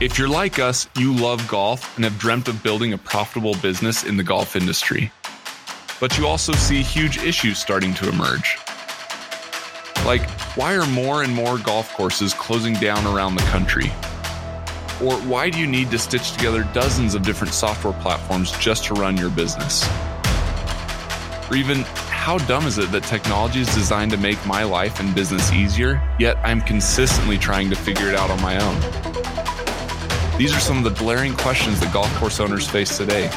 If you're like us, you love golf and have dreamt of building a profitable business in the golf industry. But you also see huge issues starting to emerge. Like, why are more and more golf courses closing down around the country? Or why do you need to stitch together dozens of different software platforms just to run your business? Or even, how dumb is it that technology is designed to make my life and business easier, yet I'm consistently trying to figure it out on my own? These are some of the glaring questions that golf course owners face today.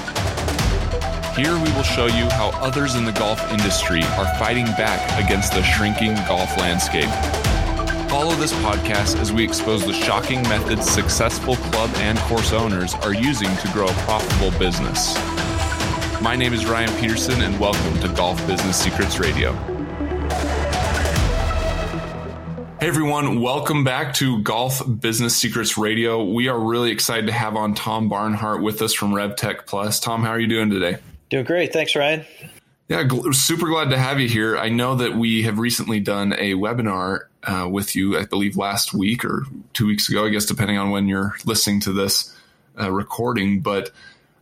Here we will show you how others in the golf industry are fighting back against the shrinking golf landscape. Follow this podcast as we expose the shocking methods successful club and course owners are using to grow a profitable business. My name is Ryan Peterson, and welcome to Golf Business Secrets Radio. Hey everyone, welcome back to Golf Business Secrets Radio. We are really excited to have on Tom Barnhart with us from RevTech Plus. Tom, how are you doing today? Doing great. Thanks, Ryan. Yeah, super glad to have you here. I know that we have recently done a webinar uh, with you, I believe last week or two weeks ago, I guess, depending on when you're listening to this uh, recording. But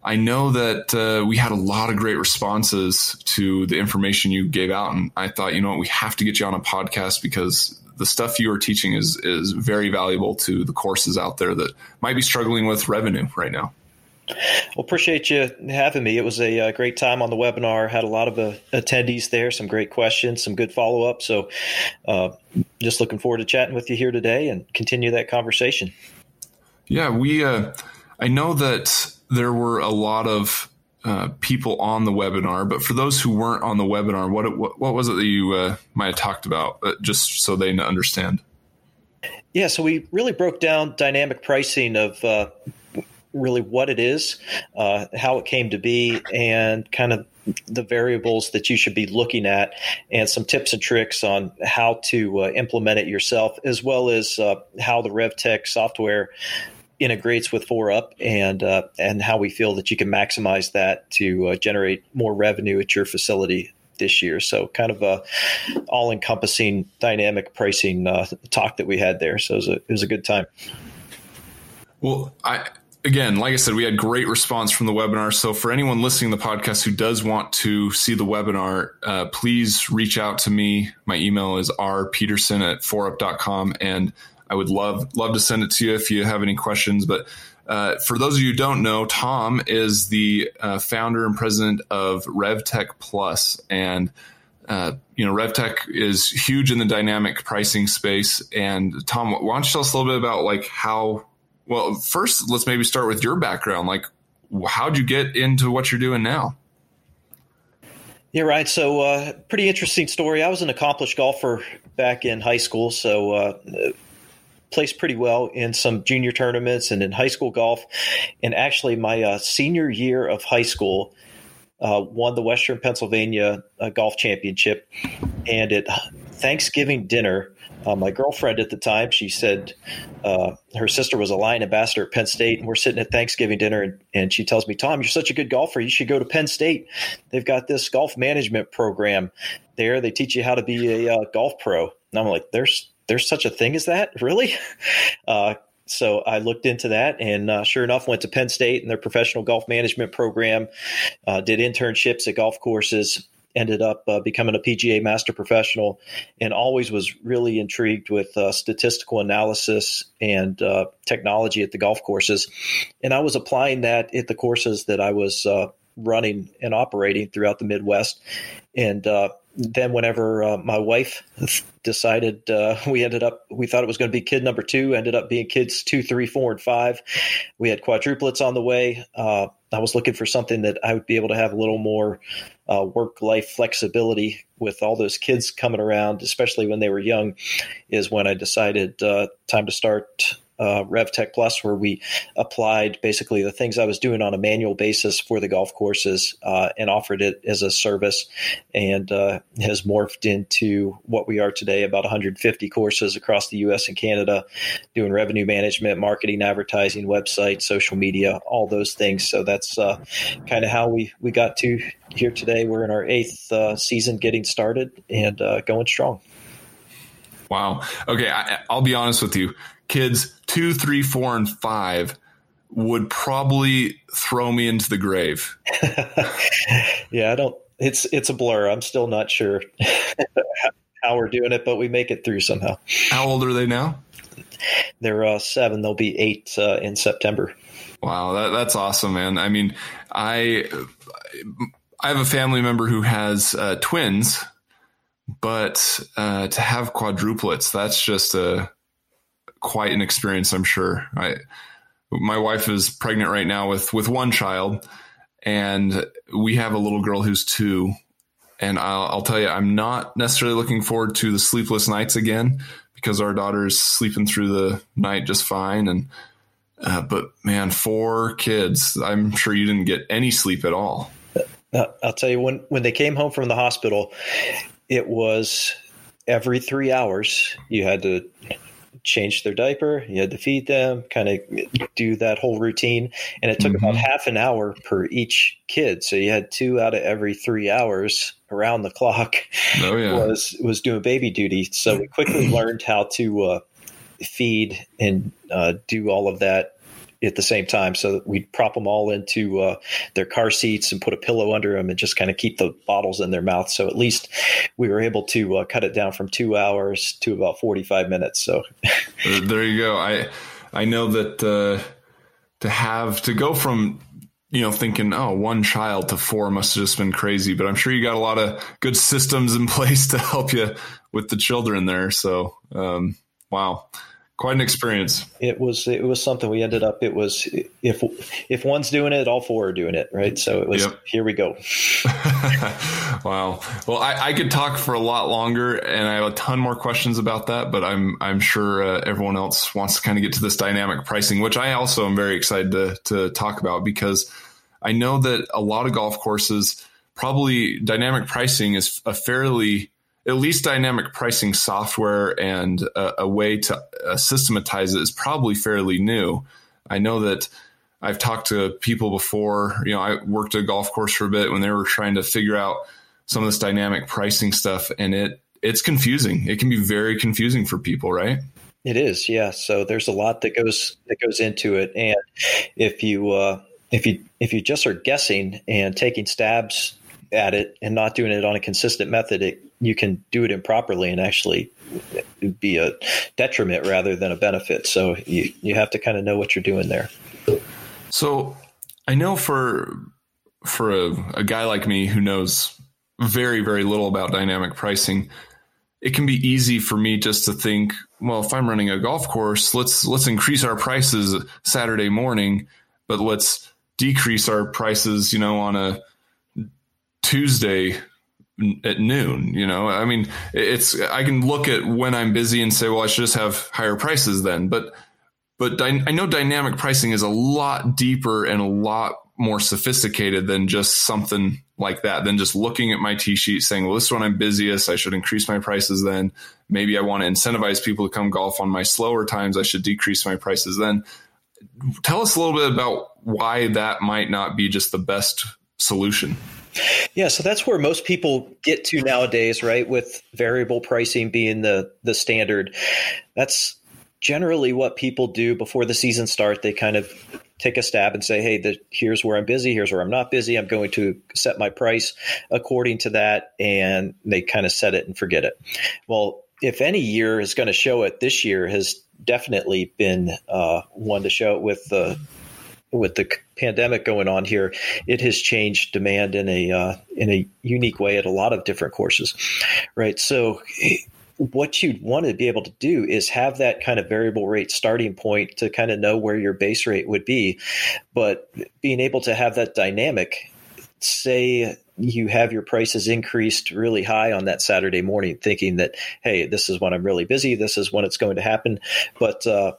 I know that uh, we had a lot of great responses to the information you gave out, and I thought, you know what, we have to get you on a podcast because the stuff you are teaching is is very valuable to the courses out there that might be struggling with revenue right now. Well, appreciate you having me. It was a, uh, great time on the webinar. Had a lot of uh, attendees there, some great questions, some good follow up. So, uh, just looking forward to chatting with you here today and continue that conversation. Yeah, we. Uh, I know that there were a lot of uh, people on the webinar, but for those who weren't on the webinar, what what, what was it that you uh, might have talked about, uh, just so they understand? Yeah, so we really broke down dynamic pricing of uh, really what it is, uh, how it came to be, and kind of the variables that you should be looking at, and some tips and tricks on how to implement it yourself, as well as how the RevTech software integrates with ForeUp and uh, and how we feel that you can maximize that to uh, generate more revenue at your facility this year. So kind of a all encompassing dynamic pricing uh, talk that we had there. So it was a, it was a good time. Well, I again, like I said, we had great response from the webinar. So for anyone listening to the podcast who does want to see the webinar, uh, please reach out to me. My email is rpeterson at foreup.com and I would love love to send it to you if you have any questions. But uh, for those of you who don't know, Tom is the uh, founder and president of RevTech Plus, and uh, you know RevTech is huge in the dynamic pricing space. And Tom, why don't you tell us a little bit about like how? Well, first, let's maybe start with your background. Like, how'd you get into what you're doing now? Yeah, right. So, uh, pretty interesting story. I was an accomplished golfer back in high school. So, uh, placed pretty well in some junior tournaments and in high school golf. And actually, my uh, senior year of high school, uh, won the Western Pennsylvania uh, Golf Championship. And at Thanksgiving dinner, uh, my girlfriend at the time, she said uh, her sister was a Lion ambassador at Penn State, and we're sitting at Thanksgiving dinner, and, and she tells me, "Tom, you're such a good golfer. You should go to Penn State. They've got this golf management program there. They teach you how to be a uh, golf pro." And I'm like, "There's there's such a thing as that, really? Uh, so I looked into that, and uh, sure enough, went to Penn State and their professional golf management program. Uh, did internships at golf courses. Ended up uh, becoming a PGA master professional, and always was really intrigued with uh, statistical analysis and uh, technology at the golf courses. And I was applying that at the courses that I was running and operating throughout the Midwest, and then whenever uh, my wife decided uh, we ended up we thought it was going to be kid number two ended up being kids two three four and five. We had quadruplets on the way. Uh, i was looking for something that i would be able to have a little more uh, work life flexibility with all those kids coming around especially when they were young is when i decided uh, time to start uh, RevTech Plus, where we applied basically the things I was doing on a manual basis for the golf courses uh, and offered it as a service, and uh, has morphed into what we are today about 150 courses across the U.S. and Canada, doing revenue management, marketing, advertising, website, social media, all those things. So that's uh, kind of how we we got to here today. We're in our eighth uh, season, getting started and uh, going strong. Wow. Okay, I, I'll be honest with you. Kids two, three, four, and five would probably throw me into the grave. yeah, I don't. It's it's a blur. I'm still not sure how we're doing it, but we make it through somehow. How old are they now? They're uh, seven. They'll be eight uh, in September. Wow, that, that's awesome, man. I mean, I I have a family member who has uh, twins, but uh, to have quadruplets, that's just a quite an experience, I'm sure. I my wife is pregnant right now with with one child, and we have a little girl who's two. And I'll, I'll tell you, I'm not necessarily looking forward to the sleepless nights again because our daughter's sleeping through the night just fine. And uh, but man, four kids, I'm sure you didn't get any sleep at all. Uh, I'll tell you when when they came home from the hospital, it was every three hours you had to change their diaper, you had to feed them, kind of do that whole routine. And it took mm-hmm. about half an hour per each kid. So you had two out of every three hours around the clock oh, yeah. was was doing baby duty. So we quickly learned how to uh, feed and uh, do all of that at the same time. So we'd prop them all into uh, their car seats and put a pillow under them and just kind of keep the bottles in their mouth. So at least we were able to uh, cut it down from two hours to about 45 minutes. So there you go. I, I know that uh, to have to go from you know, thinking, oh, one child to four must have just been crazy. But I'm sure you got a lot of good systems in place to help you with the children there. So, um, wow quite an experience. It was it was something we ended up. It was if if one's doing it, all four are doing it, right? So it was yep. here we go. wow. Well, I, I, could talk for a lot longer, and I have a ton more questions about that. But I'm I'm sure uh, everyone else wants to kind of get to this dynamic pricing, which I also am very excited to to talk about because I know that a lot of golf courses probably dynamic pricing is a fairly at least dynamic pricing software and a, a way to uh, systematize it is probably fairly new. I know that I've talked to people before. You know, I worked a golf course for a bit when they were trying to figure out some of this dynamic pricing stuff, and it it's confusing. It can be very confusing for people, right? It is, yeah. So there's a lot that goes that goes into it, and if you uh, if you if you just are guessing and taking stabs at it and not doing it on a consistent method, it, you can do it improperly and actually be a detriment rather than a benefit. So you, you have to kind of know what you're doing there. So I know for for a, a guy like me who knows very very little about dynamic pricing, it can be easy for me just to think, well, if I'm running a golf course, let's let's increase our prices Saturday morning, but let's decrease our prices, you know, on a Tuesday at noon. You know, I mean, it's I can look at when I'm busy and say, well, I should just have higher prices then. But but I know dynamic pricing is a lot deeper and a lot more sophisticated than just something like that. Than just looking at my tee sheet saying, well, this is when I'm busiest. I should increase my prices then. Maybe I want to incentivize people to come golf on my slower times. I should decrease my prices then. Tell us a little bit about why that might not be just the best solution. Yeah, so that's where most people get to nowadays, right? With variable pricing being the the standard. That's generally what people do before the season start. They kind of take a stab and say, "Hey, the, here's where I'm busy. Here's where I'm not busy. I'm going to set my price according to that," and they kind of set it and forget it. Well, if any year is going to show it, this year has definitely been uh, one to show it with the with the pandemic going on here, it has changed demand in a uh, in a unique way at a lot of different courses, right? So. What you'd want to be able to do is have that kind of variable rate starting point to kind of know where your base rate would be. But being able to have that dynamic, say you have your prices increased really high on that Saturday morning, thinking that, hey, this is when I'm really busy, this is when it's going to happen. But uh,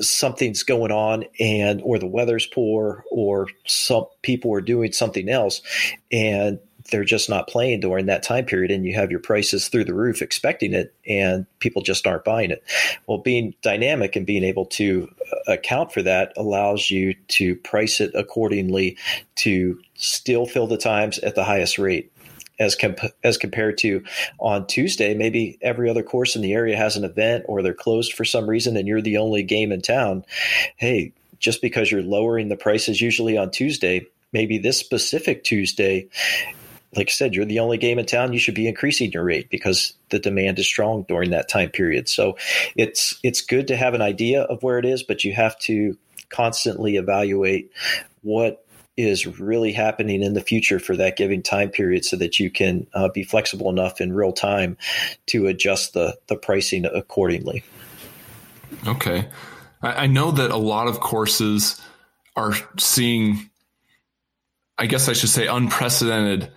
something's going on and or the weather's poor or some people are doing something else and they're just not playing during that time period and you have your prices through the roof expecting it and people just aren't buying it. Well being dynamic and being able to uh, account for that allows you to price it accordingly to still fill the times at the highest rate as comp- as compared to on Tuesday. Maybe every other course in the area has an event, or they're closed for some reason, and you're the only game in town. Hey, just because you're lowering the prices usually on Tuesday, maybe this specific Tuesday like I said, you're the only game in town. You should be increasing your rate because the demand is strong during that time period. So it's it's good to have an idea of where it is, but you have to constantly evaluate what is really happening in the future for that given time period so that you can uh, be flexible enough in real time to adjust the, the pricing accordingly. Okay. I, I know that a lot of courses are seeing, I guess I should say, unprecedented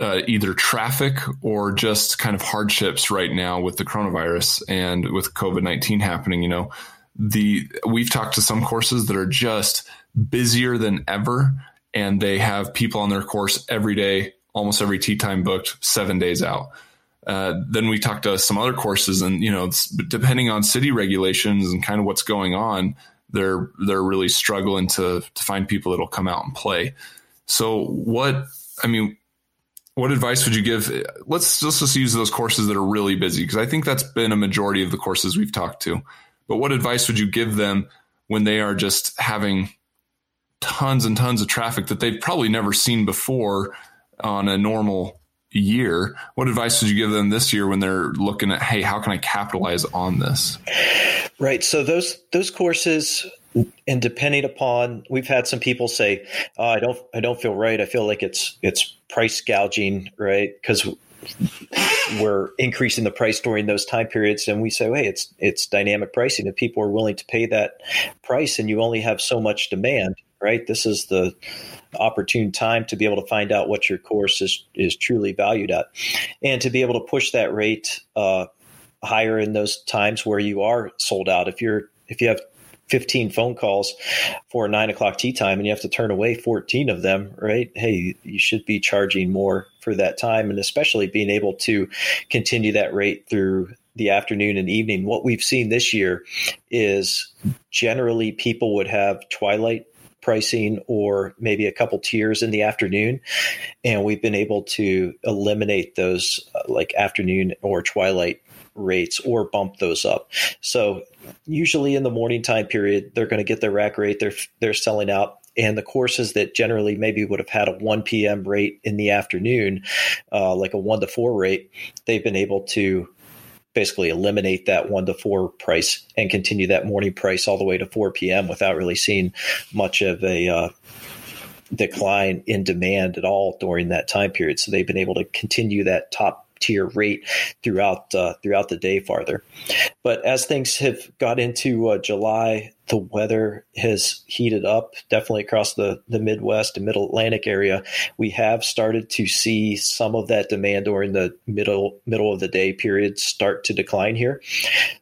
uh, either traffic or just kind of hardships right now with the coronavirus and with COVID 19 happening. You know, the we've talked to some courses that are just busier than ever and they have people on their course every day almost every tee time booked seven days out. Uh, then we talked to some other courses and you know depending on city regulations and kind of what's going on they're they're really struggling to to find people that'll come out and play. So what i mean what advice would you give? Let's just use those courses that are really busy because i think that's been a majority of the courses we've talked to. But what advice would you give them when they are just having tons and tons of traffic that they've probably never seen before on a normal year? What advice would you give them this year when they're looking at, hey, how can I capitalize on this? Right. So those those courses and depending upon we've had some people say oh, i don't i don't feel right i feel like it's it's price gouging right because we're increasing the price during those time periods and we say hey it's it's dynamic pricing if people are willing to pay that price and you only have so much demand right this is the opportune time to be able to find out what your course is is truly valued at and to be able to push that rate uh, higher in those times where you are sold out if you're if you have 15 phone calls for nine o'clock tee time and you have to turn away 14 of them, right? Hey, you should be charging more for that time and especially being able to continue that rate through the afternoon and evening. What we've seen this year is generally people would have twilight pricing or maybe a couple tiers in the afternoon and we've been able to eliminate those uh, like afternoon or twilight rates or bump those up. So usually in the morning time period, they're going to get their rack rate. They're they're selling out. And the courses that generally maybe would have had a 1 p.m. rate in the afternoon, uh, like a 1 to 4 rate, they've been able to basically eliminate that 1 to 4 price and continue that morning price all the way to 4 p.m. without really seeing much of a uh, decline in demand at all during that time period. So they've been able to continue that top tier rate throughout uh, throughout the day farther. But as things have got into uh, July, the weather has heated up definitely across the, the Midwest and Middle Atlantic area. We have started to see some of that demand during the middle middle of the day period start to decline here.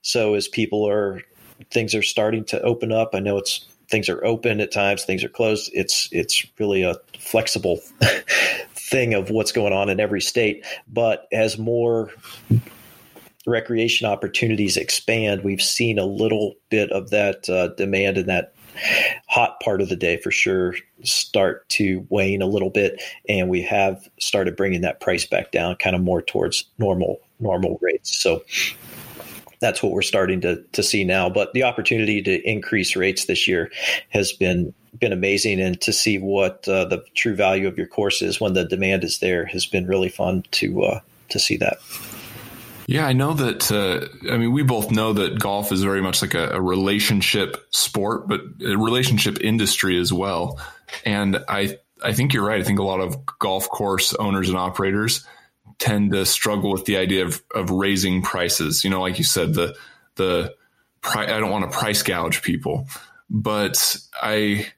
So as people are things are starting to open up, I know it's things are open at times, things are closed. It's it's really a flexible thing of what's going on in every state. But as more recreation opportunities expand, we've seen a little bit of that uh, demand in that hot part of the day for sure start to wane a little bit and we have started bringing that price back down kind of more towards normal normal rates so that's what we're starting to to see now. But the opportunity to increase rates this year has been been amazing, and to see what uh, the true value of your course is when the demand is there has been really fun to uh, to see that. Yeah, I know that. Uh, I mean, we both know that golf is very much like a, a relationship sport, but a relationship industry as well. And I, I think you're right. I think a lot of golf course owners and operators tend to struggle with the idea of, of raising prices. You know, like you said, the the pri- I don't want to price gouge people, but I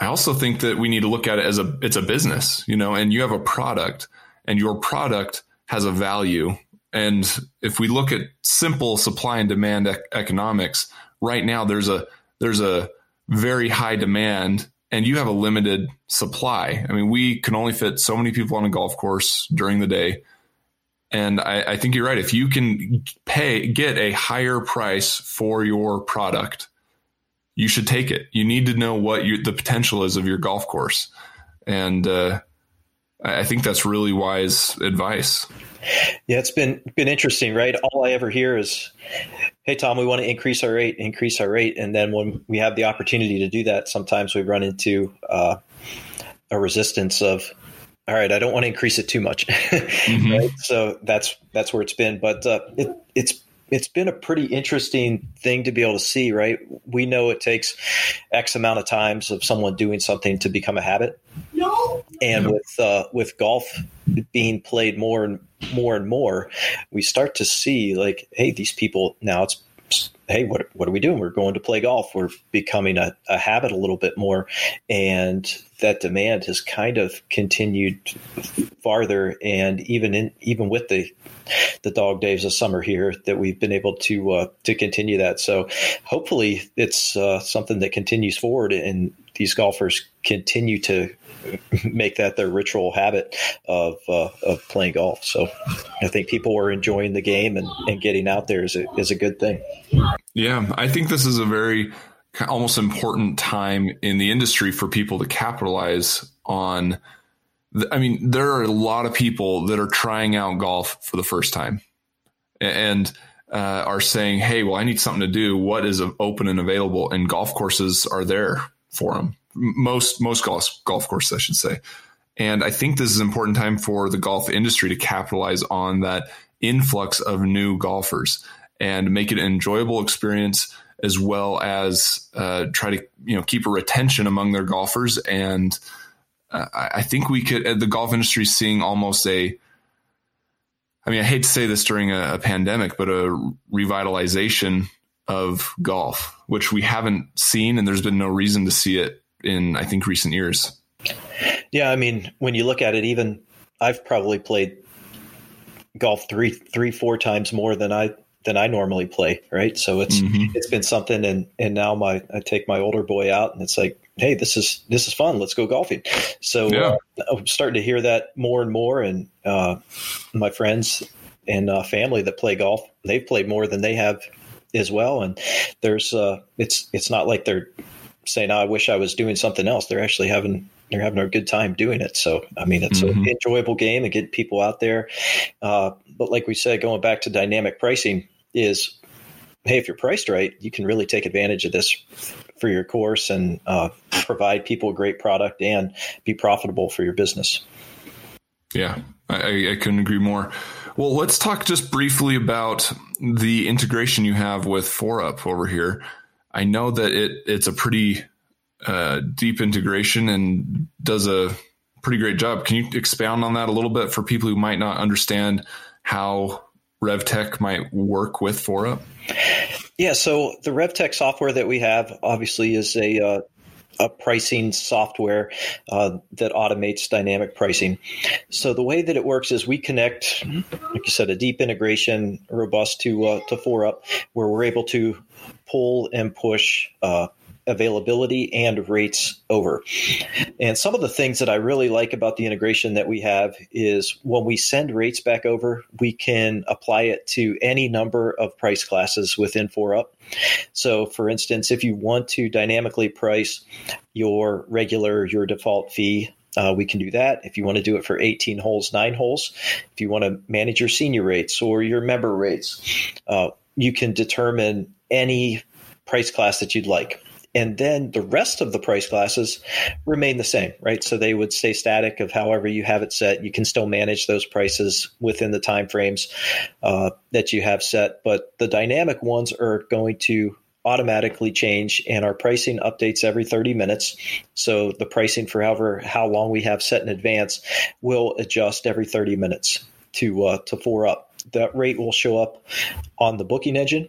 I also think that we need to look at it as a it's a business, you know, and you have a product, and your product has a value. And if we look at simple supply and demand ec- economics, right now there's a there's a very high demand and you have a limited supply. I mean, we can only fit so many people on a golf course during the day. And I, I, think you're right. If you can pay, get a higher price for your product, you should take it. You need to know what you, the potential is of your golf course. And uh, I think that's really wise advice. Yeah, it's been been interesting, right? All I ever hear is, "Hey, Tom, we want to increase our rate, increase our rate," and then when we have the opportunity to do that, sometimes we run into uh, a resistance of, "All right, I don't want to increase it too much." mm-hmm. right? So that's that's where it's been, but uh, it, it's it's been a pretty interesting thing to be able to see, right? We know it takes X amount of times of someone doing something to become a habit. No. And no. with uh, with golf being played more and more and more, we start to see like, hey, these people now it's hey, what what are we doing? We're going to play golf. We're becoming a, a habit a little bit more, and that demand has kind of continued farther. And even in even with the the dog days of summer here, that we've been able to uh, to continue that. So hopefully, it's uh, something that continues forward, and these golfers continue to make that their ritual habit of uh, of playing golf. So I think people are enjoying the game and, and getting out there is a, is a good thing. Yeah, I think this is a very almost important time in the industry for people to capitalize on. I mean, there are a lot of people that are trying out golf for the first time and uh, are saying, Hey, well, I need something to do. What is open and available? And golf courses are there for them most most golf golf courses, I should say. And I think this is an important time for the golf industry to capitalize on that influx of new golfers and make it an enjoyable experience as well as uh, try to you know keep a retention among their golfers. And uh, I think we could uh, the golf industry is seeing almost a I mean, I hate to say this during a, a pandemic, but a revitalization of golf, which we haven't seen, and there's been no reason to see it in I think recent years. Yeah, I mean, when you look at it, even I've probably played golf three, three, four times more than I than I normally play. Right, so it's mm-hmm. it's been something, and and now my I take my older boy out, and it's like, hey, this is this is fun. Let's go golfing. So yeah. uh, I'm starting to hear that more and more, and uh, my friends and uh, family that play golf, they've played more than they have as well, and there's uh, it's it's not like they're saying, oh, "I wish I was doing something else." They're actually having they're having a good time doing it. So I mean, it's mm-hmm. an enjoyable game and get people out there. Uh, but like we said, going back to dynamic pricing is, hey, if you're priced right, you can really take advantage of this for your course and uh, provide people a great product and be profitable for your business. Yeah, I, I couldn't agree more. Well, let's talk just briefly about the integration you have with ForeUp over here. I know that it it's a pretty uh, deep integration and does a pretty great job. Can you expound on that a little bit for people who might not understand how RevTech might work with ForeUp? Yeah, so the RevTech software that we have obviously is a uh, a pricing software uh, that automates dynamic pricing. So the way that it works is we connect, like you said, a deep integration, robust to uh, to ForeUp, where we're able to pull and push uh, availability and rates over. And some of the things that I really like about the integration that we have is when we send rates back over, we can apply it to any number of price classes within ForeUp. So, for instance, if you want to dynamically price your regular, your default fee, uh, we can do that. If you want to do it for 18 holes, nine holes, if you want to manage your senior rates or your member rates, uh, you can determine any price class that you'd like. And then the rest of the price classes remain the same, right? So they would stay static of however you have it set. You can still manage those prices within the time frames uh, that you have set, but the dynamic ones are going to automatically change and our pricing updates every 30 minutes so the pricing for however how long we have set in advance will adjust every 30 minutes to uh, to ForeUp that rate will show up on the booking engine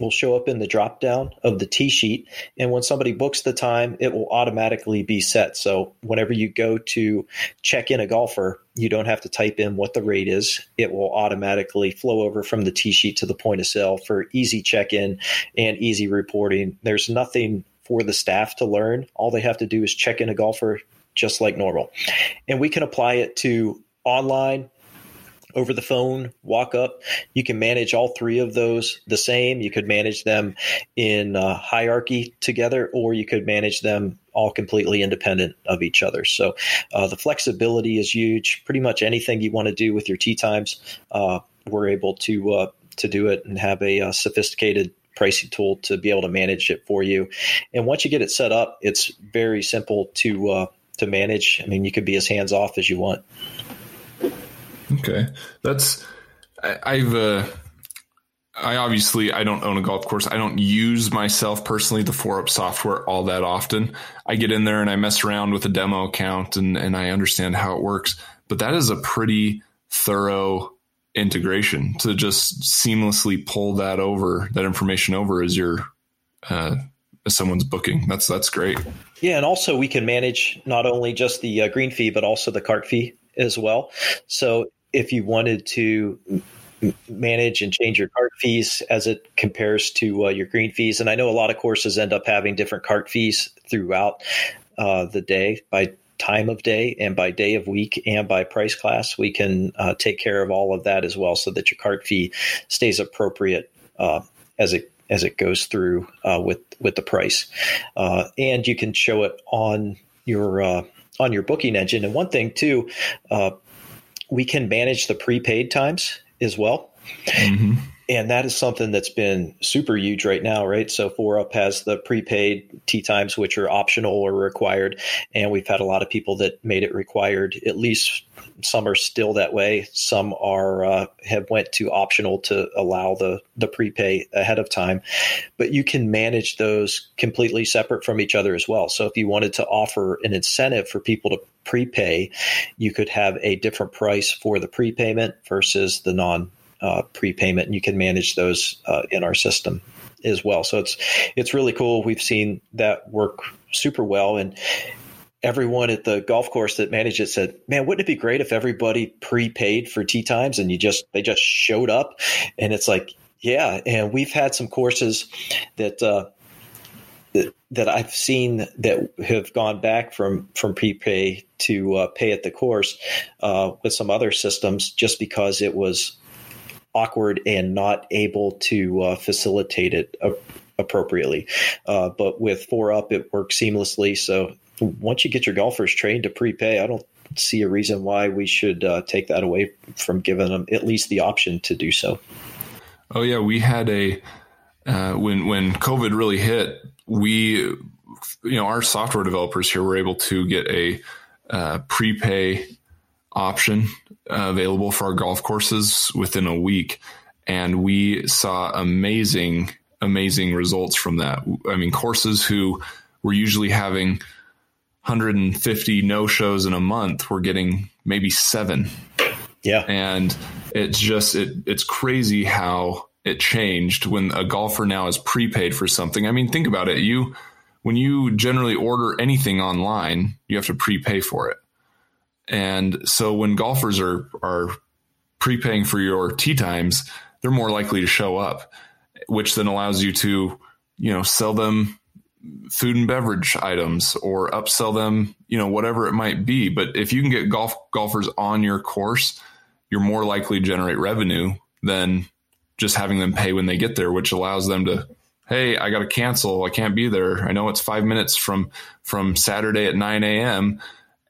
will show up in the drop down of the tee sheet. And when somebody books the time, it will automatically be set. So whenever you go to check in a golfer, you don't have to type in what the rate is. It will automatically flow over from the tee sheet to the point of sale for easy check in and easy reporting. There's nothing for the staff to learn. All they have to do is check in a golfer just like normal. And we can apply it to online over the phone, walk up. You can manage all three of those the same. You could manage them in uh, hierarchy together, or you could manage them all completely independent of each other. So uh, the flexibility is huge. Pretty much anything you want to do with your tee times, uh, we're able to uh, to do it and have a, a uh, sophisticated pricing tool to be able to manage it for you. And once you get it set up, it's very simple to uh, to manage. I mean, you can be as hands off as you want. Okay, that's I, have uh, I obviously I don't own a golf course. I don't use myself personally the ForeUp software all that often. I get in there and I mess around with a demo account and and I understand how it works. But that is a pretty thorough integration to just seamlessly pull that over that information over as your uh, as someone's booking. That's that's great. Yeah, and also we can manage not only just the uh, green fee but also the cart fee as well. So if you wanted to manage and change your cart fees as it compares to uh, your green fees. And I know a lot of courses end up having different cart fees throughout uh, the day by time of day and by day of week and by price class. We can uh, take care of all of that as well so that your cart fee stays appropriate uh, as it as it goes through uh, with with the price, uh, and you can show it on your on your booking engine. And one thing too, we can manage the prepaid times as well. Mm-hmm. And that is something that's been super huge right now, right? So ForeUp has the prepaid tee times, which are optional or required. And we've had a lot of people that made it required. At least some are still that way. Some are uh, have went to optional to allow the the prepay ahead of time. But you can manage those completely separate from each other as well. So if you wanted to offer an incentive for people to prepay, you could have a different price for the prepayment versus the non uh, prepayment, and you can manage those uh, in our system as well. So it's it's really cool. We've seen that work super well, and everyone at the golf course that managed it said, "Man, wouldn't it be great if everybody prepaid for tee times and you just they just showed up?" And it's like, yeah. And we've had some courses that. Uh, that I've seen that have gone back from from prepay to uh, pay at the course uh, with some other systems just because it was awkward and not able to uh, facilitate it appropriately. Uh, but with ForeUp, it works seamlessly. So once you get your golfers trained to prepay, I don't see a reason why we should uh, take that away from giving them at least the option to do so. Oh yeah, we had a uh, when when COVID really hit, we you know our software developers here were able to get a uh, prepay option uh, available for our golf courses within a week. And we saw amazing, amazing results from that. I mean, courses who were usually having 150 no shows in a month were getting maybe seven. Yeah. And it's just, it, it's crazy how it changed when a golfer now is prepaid for something. I mean, think about it. You, when you generally order anything online, you have to prepay for it. And so when golfers are are prepaying for your tee times, they're more likely to show up, which then allows you to, you know, sell them food and beverage items or upsell them, you know, whatever it might be. But if you can get golf golfers on your course, you're more likely to generate revenue than just having them pay when they get there, which allows them to, hey, I got to cancel. I can't be there. I know it's five minutes from from Saturday at 9 a.m.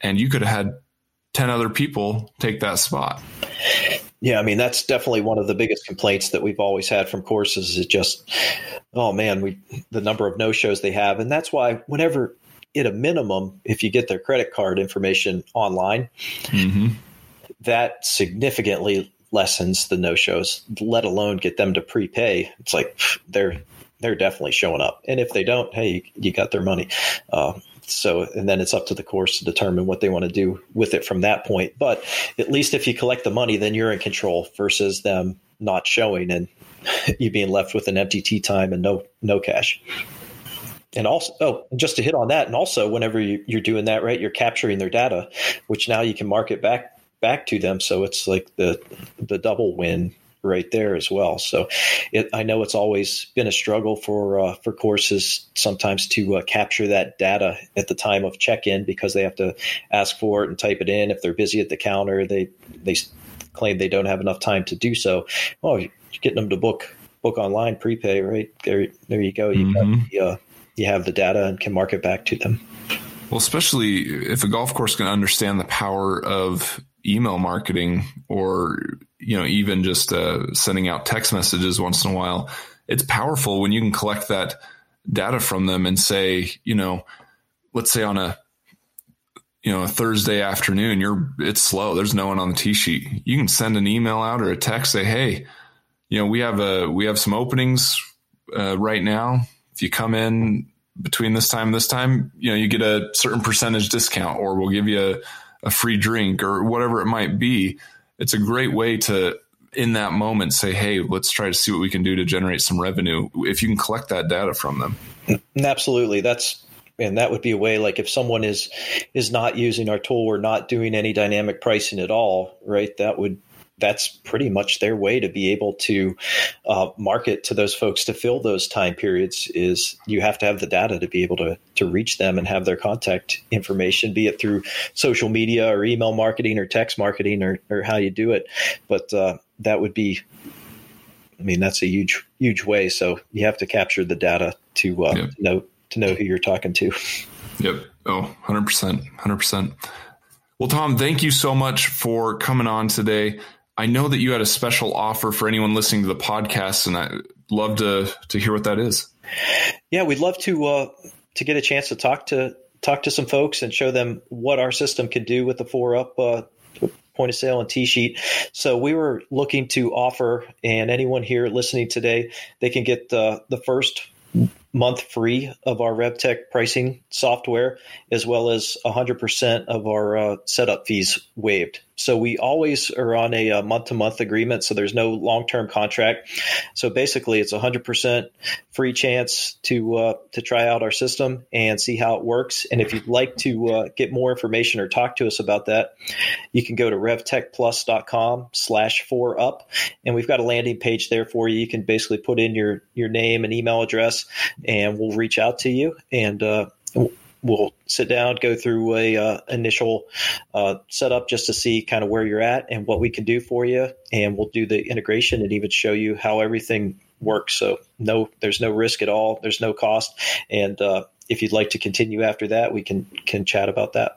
And you could have had 10 other people take that spot. Yeah, I mean that's definitely one of the biggest complaints that we've always had from courses is just oh man, we the number of no-shows they have and that's why whenever at a minimum if you get their credit card information online mm-hmm. that significantly lessens the no-shows let alone get them to prepay it's like they're they're definitely showing up and if they don't hey you, you got their money uh, so, and then it's up to the course to determine what they want to do with it from that point. But at least if you collect the money, then you're in control versus them not showing and you being left with an empty tee time and no no cash. And also, oh, just to hit on that, and also whenever you, you're doing that, right, you're capturing their data, which now you can market back back to them. So it's like the the double win right there as well. So it, I know it's always been a struggle for uh, for courses sometimes to uh, capture that data at the time of check in because they have to ask for it and type it in. If they're busy at the counter, they they claim they don't have enough time to do so. Oh, you're getting them to book book online prepay, right? There, there you go. You mm-hmm. got the, uh, you have the data and can market back to them. Well, especially if a golf course can understand the power of email marketing or you know even just uh, sending out text messages once in a while, it's powerful when you can collect that data from them and say, you know, let's say on a you know a Thursday afternoon, you're it's slow. There's no one on the tee sheet. You can send an email out or a text, say, hey, you know, we have a we have some openings uh, right now. If you come in between this time and this time, you know, you get a certain percentage discount, or we'll give you a, a free drink, or whatever it might be. It's a great way to in that moment say, hey, let's try to see what we can do to generate some revenue if you can collect that data from them. Absolutely. That's and that would be a way like if someone is is not using our tool or not doing any dynamic pricing at all, right? That would that's pretty much their way to be able to uh, market to those folks to fill those time periods is you have to have the data to be able to to reach them and have their contact information be it through social media or email marketing or text marketing or, or how you do it. But uh, that would be i mean that's a huge huge way. So you have to capture the data to, uh, yep. to know to know who you're talking to. Yep. Oh 100% 100% well, Tom, thank you so much for coming on today. I know that you had a special offer for anyone listening to the podcast, and I'd love to to hear what that is. Yeah, we'd love to uh, to get a chance to talk to talk to some folks and show them what our system could do with the ForeUp uh, point of sale and tee sheet. So we were looking to offer, and anyone here listening today, they can get the the first month free of our RevTech pricing software, as well as 100% of our uh, setup fees waived. So we always are on a month to month agreement. So there's no long term contract. So basically, it's hundred percent free chance to uh, to try out our system and see how it works. And if you'd like to uh, get more information or talk to us about that, you can go to revtechplus.com slash four up. And we've got a landing page there for you. You can basically put in your, your name and email address and we'll reach out to you and, uh, we'll sit down, go through a uh, initial uh, setup just to see kind of where you're at and what we can do for you, and we'll do the integration and even show you how everything works. So no, there's no risk at all. There's no cost, and uh, if you'd like to continue after that, we can can chat about that.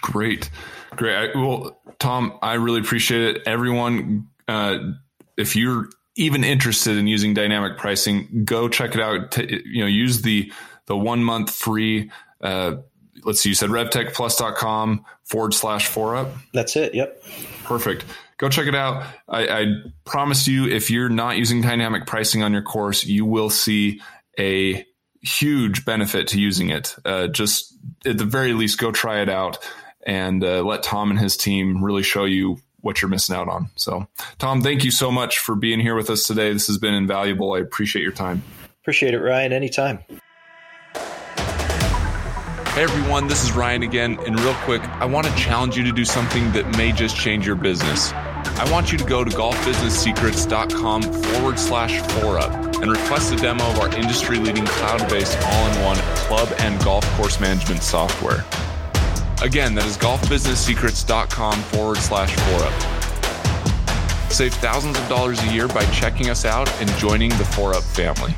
Great, great. I, well, Tom, I really appreciate it. Everyone, uh, if you're even interested in using dynamic pricing, go check it out. T- you know, use the the one month free. Uh, let's see, you said revtechplus.com forward slash four up. That's it. Yep. Perfect. Go check it out. I, I promise you, if you're not using dynamic pricing on your course, you will see a huge benefit to using it. Uh, just at the very least, go try it out and uh, let Tom and his team really show you what you're missing out on. So, Tom, thank you so much for being here with us today. This has been invaluable. I appreciate your time. Appreciate it, Ryan. Anytime. Hey everyone, this is Ryan again. And real quick, I want to challenge you to do something that may just change your business. I want you to go to golfbusinesssecrets.com forward slash four up and request a demo of our industry leading cloud based all in one club and golf course management software. Again, that is golfbusinesssecrets.com forward slash four up. Save thousands of dollars a year by checking us out and joining the ForeUp family.